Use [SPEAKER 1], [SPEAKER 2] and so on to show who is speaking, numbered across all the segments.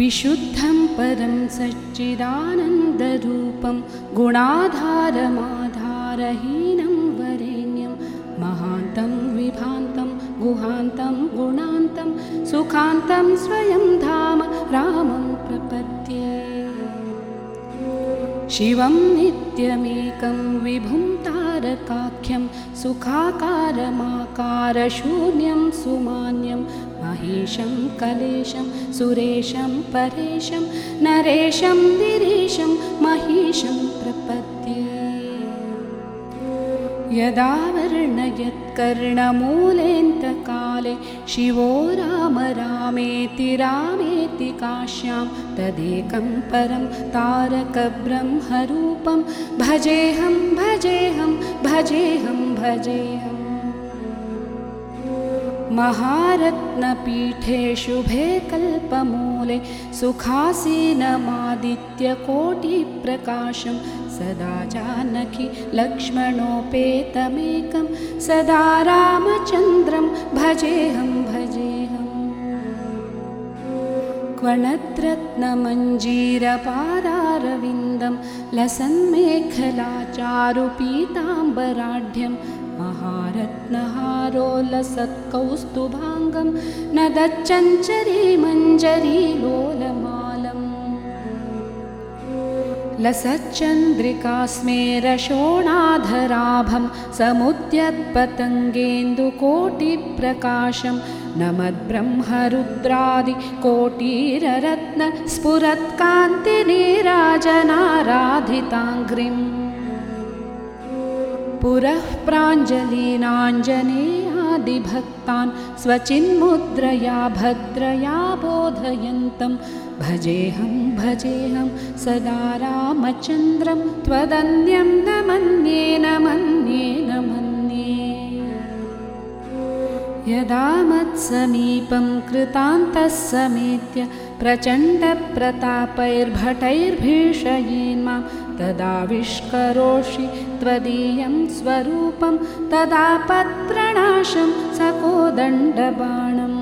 [SPEAKER 1] विशुद्धं परं सच्चिदानन्दरूपं गुणाधारमाधारहीनं वरेण्यं महान्तं विभान्तं गुहान्तं गुणान्तं सुखान्तं स्वयं धाम रामं प्रपद्ये। शिवं नित्यमेकं विभुं तारकाख्यं सुखाकारमाकारशून्यं सुमान्यं महेशं कलेशं सुरेशं परेशं नरेशं गिरीशं महेशं प्रपद्ये। यदा वर्णयत्कर्णमूलेऽन्तकाले शिवो राम रामेति रामेति काश्यां तदेकं परं तारकब्रह्मरूपं। भजेऽहं भजेऽहं भजेऽहं भजेऽहम् महारत्नपीठे शुभे कल्पमूले सुखासीनमादित्यकोटिप्रकाशं सदा जानकि लक्ष्मणोपेतमेकं सदा रामचन्द्रं भजेऽहं भजेऽहम् क्वणद्रत्नमञ्जीरपादारविन्दं लसन्मेखलाचारुपीताम्बराढ्यं महारत्नहारोलसत्कौस्तुभाङ्गं न दच्चञ्चरी मञ्जरी लोलमालम् लसच्चन्द्रिकास्मेरशोणाधराभं समुद्यत्पतङ्गेन्दुकोटिप्रकाशं नमद्ब्रह्मरुद्रादिकोटीररत्नस्फुरत्कान्तिनीराजनाराधिताङ्घ्रिम् पुरः प्राञ्जलीनाञ्जनेयादिभक्तान् स्वचिन्मुद्रया भद्रया बोधयन्तं। भजेऽहं भजेऽहं सदा रामचन्द्रं त्वदन्यं न मन्ये न मन्ये न मन्ये। यदा मत्समीपं कृतान्तः समेत्य प्रचण्डप्रतापैर्भटैर्भीषयेन्मां तदाविष्करोषि त्वदीयं स्वरूपं तदा पत्प्रणाशं सकोदण्डबाणम्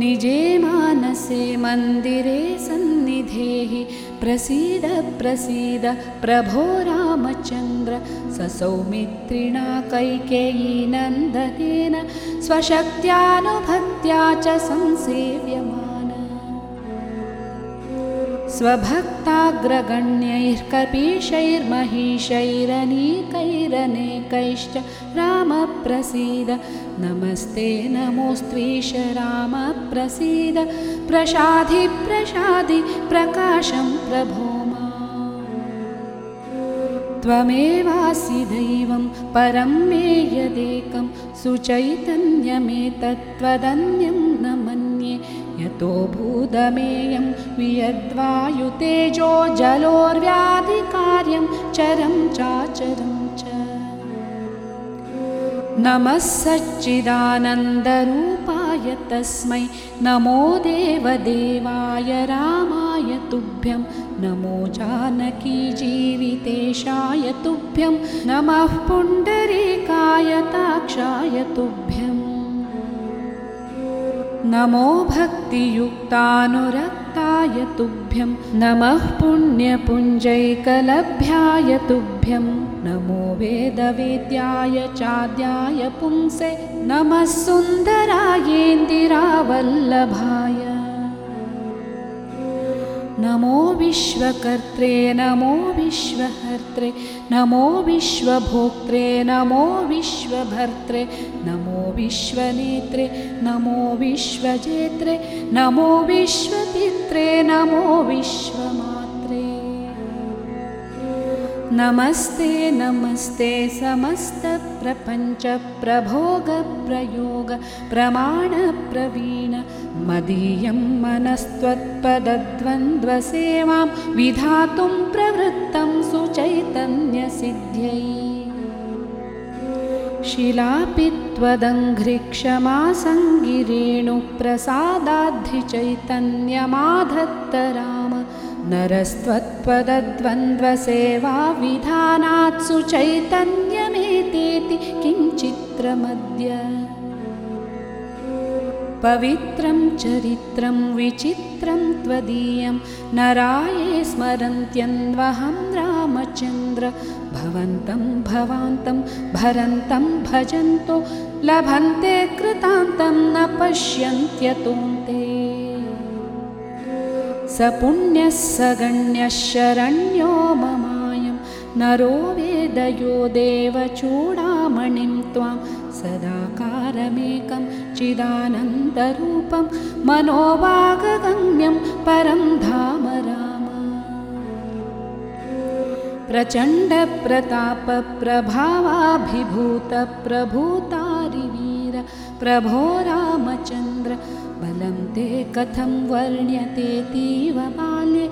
[SPEAKER 1] निजे मानसे मन्दिरे सन्निधेः प्रसीद प्रभो रामचन्द्र ससौमित्रिणा कैकेयीनन्दनेन स्वशक्त्यानुभक्त्या च संसेव्यमान स्वभक्ताग्रगण्यैः कपीशैर्महिषैरनीकैरनेकैश्च रामप्रसीद। नमस्ते नमोऽस्त्वीश रामप्रसीद। प्रसाधि प्रसादि प्रकाशं प्रभो त्वमेवासि दैवं परं मे यदेकं। सुचैतन्यमेतत्त्वदन्यं न मन्ये यतो भूतमेयं वियद्वायुतेजो जलोर्व्याधिकार्यं चरं चाचरं च। नमः सच्चिदानन्दरूपाय तस्मै नमो देवदेवाय रामाय तुभ्यं नमो जानकीजीवितेशाय तुभ्यं नमः पुण्डरीकाय ताक्षाय तुभ्यम् नमो भक्तियुक्तानुरक्ताय तुभ्यं। नमः पुण्यपुञ्जैकलभ्याय तुभ्यं। नमो वेदवेद्याय चाद्याय पुंसे। नमः सुन्दरायेन्दिरावल्लभाय नमो विश्वकर्त्रे नमो विश्वहर्त्रे नमो विश्वभोक्त्रे नमो विश्वभर्त्रे नमो विश्वनेत्रे नमो विश्वजेत्रे नमो विश्वपित्रे नमो विश्वमात्रे। नमस्ते नमस्ते समस्तप्रपञ्चप्रभोगप्रयोग प्रमाणप्रवीण मदीयं मनस्त्वत्पदद्वन्द्वसेवां विधातुं प्रवृत्तं सुचैतन्यसिद्ध्यै। शिलापि त्वदङ्घ्रिक्षमासङ्गिरेणुप्रसादाद्धिचैतन्यमाधत्त राम नरस्त्वत्पदद्वन्द्वसेवाविधानात् सुचैतन्यमेतेति किञ्चित्रमद्य पवित्रं चरित्रं विचित्रं त्वदीयं। नराये स्मरन्त्यन्वहं रामचन्द्र। भवन्तं भवान्तं भरन्तं भजन्तो। लभन्ते कृतान्तं न पश्यन्त्यतोन्ते स पुण्यः स गण्यः शरण्यो ममायं। नरो वेदयो देवचूडामणिं त्वां। सदाकारमेकं चिदानन्दरूपं मनोवागगम्यं परं धाम राम। प्रचण्डप्रतापप्रभावाभिभूतप्रभूतारिवीर प्रभो रामचन्द्र बलं ते कथं वर्ण्यतेतीव बाल्ये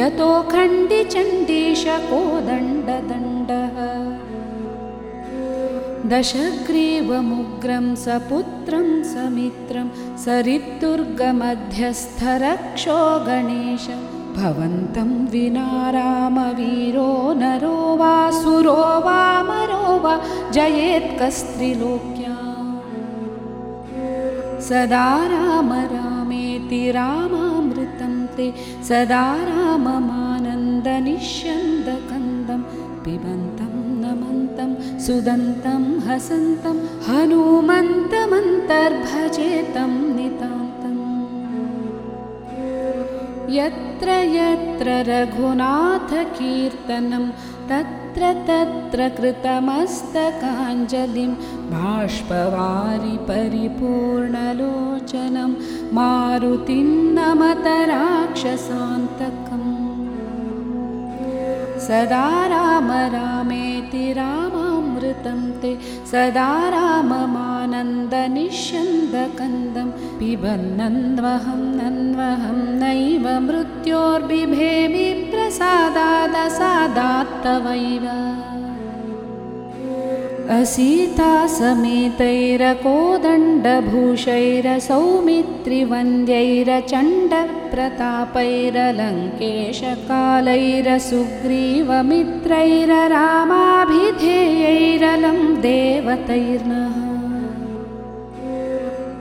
[SPEAKER 1] यतो खण्डिचण्डीशकोदण्डदण्डः दशग्रीवमुग्रं सपुत्रं समित्रं सरिद्दुर्गमध्यस्थरक्षो गणेश। भवन्तं विना रामवीरो नरो वा सुरो वा मरो वा जयेत्कस्त्रिलोक्या। सदा राम रामेति रामामृतं ते सदा राममानन्दनिष्यन्दकन्दं पिबन्तं सुदन्तं हसन्तं हनुमन्तमन्तर्भजेतं नितान्तम् यत्र यत्र रघुनाथकीर्तनं तत्र तत्र कृतमस्तकाञ्जलिं बाष्पवारि परिपूर्णलोचनं मारुतिं नमत राक्षसान्तकम् सदा राम रामेति रामामृतं ते सदा राममानन्दनिष्यन्दकन्दं पिबन्नन्वहं नन्वहं नैव मृत्योर्बिभेमि प्रसादादसादात्तवैव असीतासमेतैरकोदण्डभूषैरचण्डप्रतापैरलङ्केशकालैरसुग्रीवमित्रैररामाभिधेयैरलं देवतैर्नः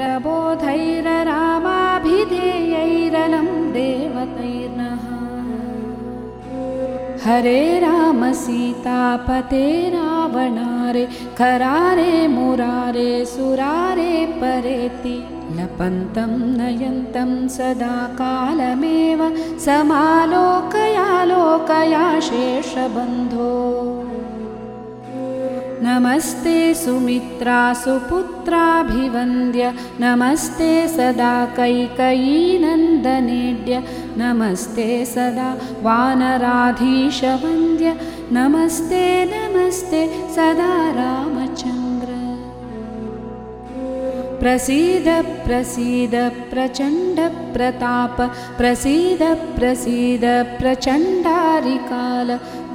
[SPEAKER 1] असिन्धुप्रकोपैरवन्ध्यप्रतापैरबन्धुप्रयाणैरमन्दस्मिताढ्यैरदण्डप्रवासैरखण्डप्रबोधैररामाभिधेयैरलं देवतैर्नः। हरे राम सीतापते रावणारे खरारे मुरारे सुरारे परेति लपन्तं नयन्तं सदा कालमेव समालोकयालोकया शेषबन्धो नमस्ते सुमित्रा सुपुत्राभिवन्द्य नमस्ते सदा कैकयीनन्दनेड्य नमस्ते सदा वानराधीशवन्द्य नमस्ते नमस्ते सदा रामचन्द्र। प्रसीद प्रसीद प्रचण्डप्रताप प्रसीद प्रसीद प्रचण्डारिकाल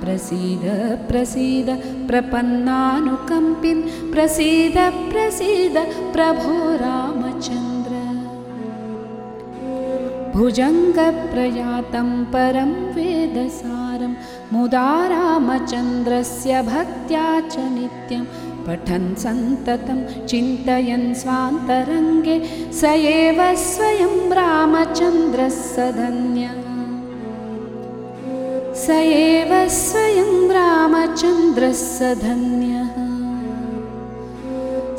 [SPEAKER 1] प्रसीद प्रसीद प्रपन्नानुकम्पिन्। प्रसीद प्रसीद प्रभो रामचन्द्र। भुजङ्गप्रयातं परं वेदसारं। मुदा रामचन्द्रस्य भक्त्या च नित्यं। पठन् सन्ततं चिन्तयन् स्वान्तरङ्गे। स एव स्वयं रामचन्द्रः सधन्यः स एव स्वयं रामचन्द्रः सधन्यः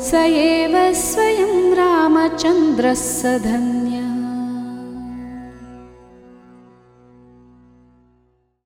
[SPEAKER 1] स एव स्वयं रामचन्द्रः सधन्यः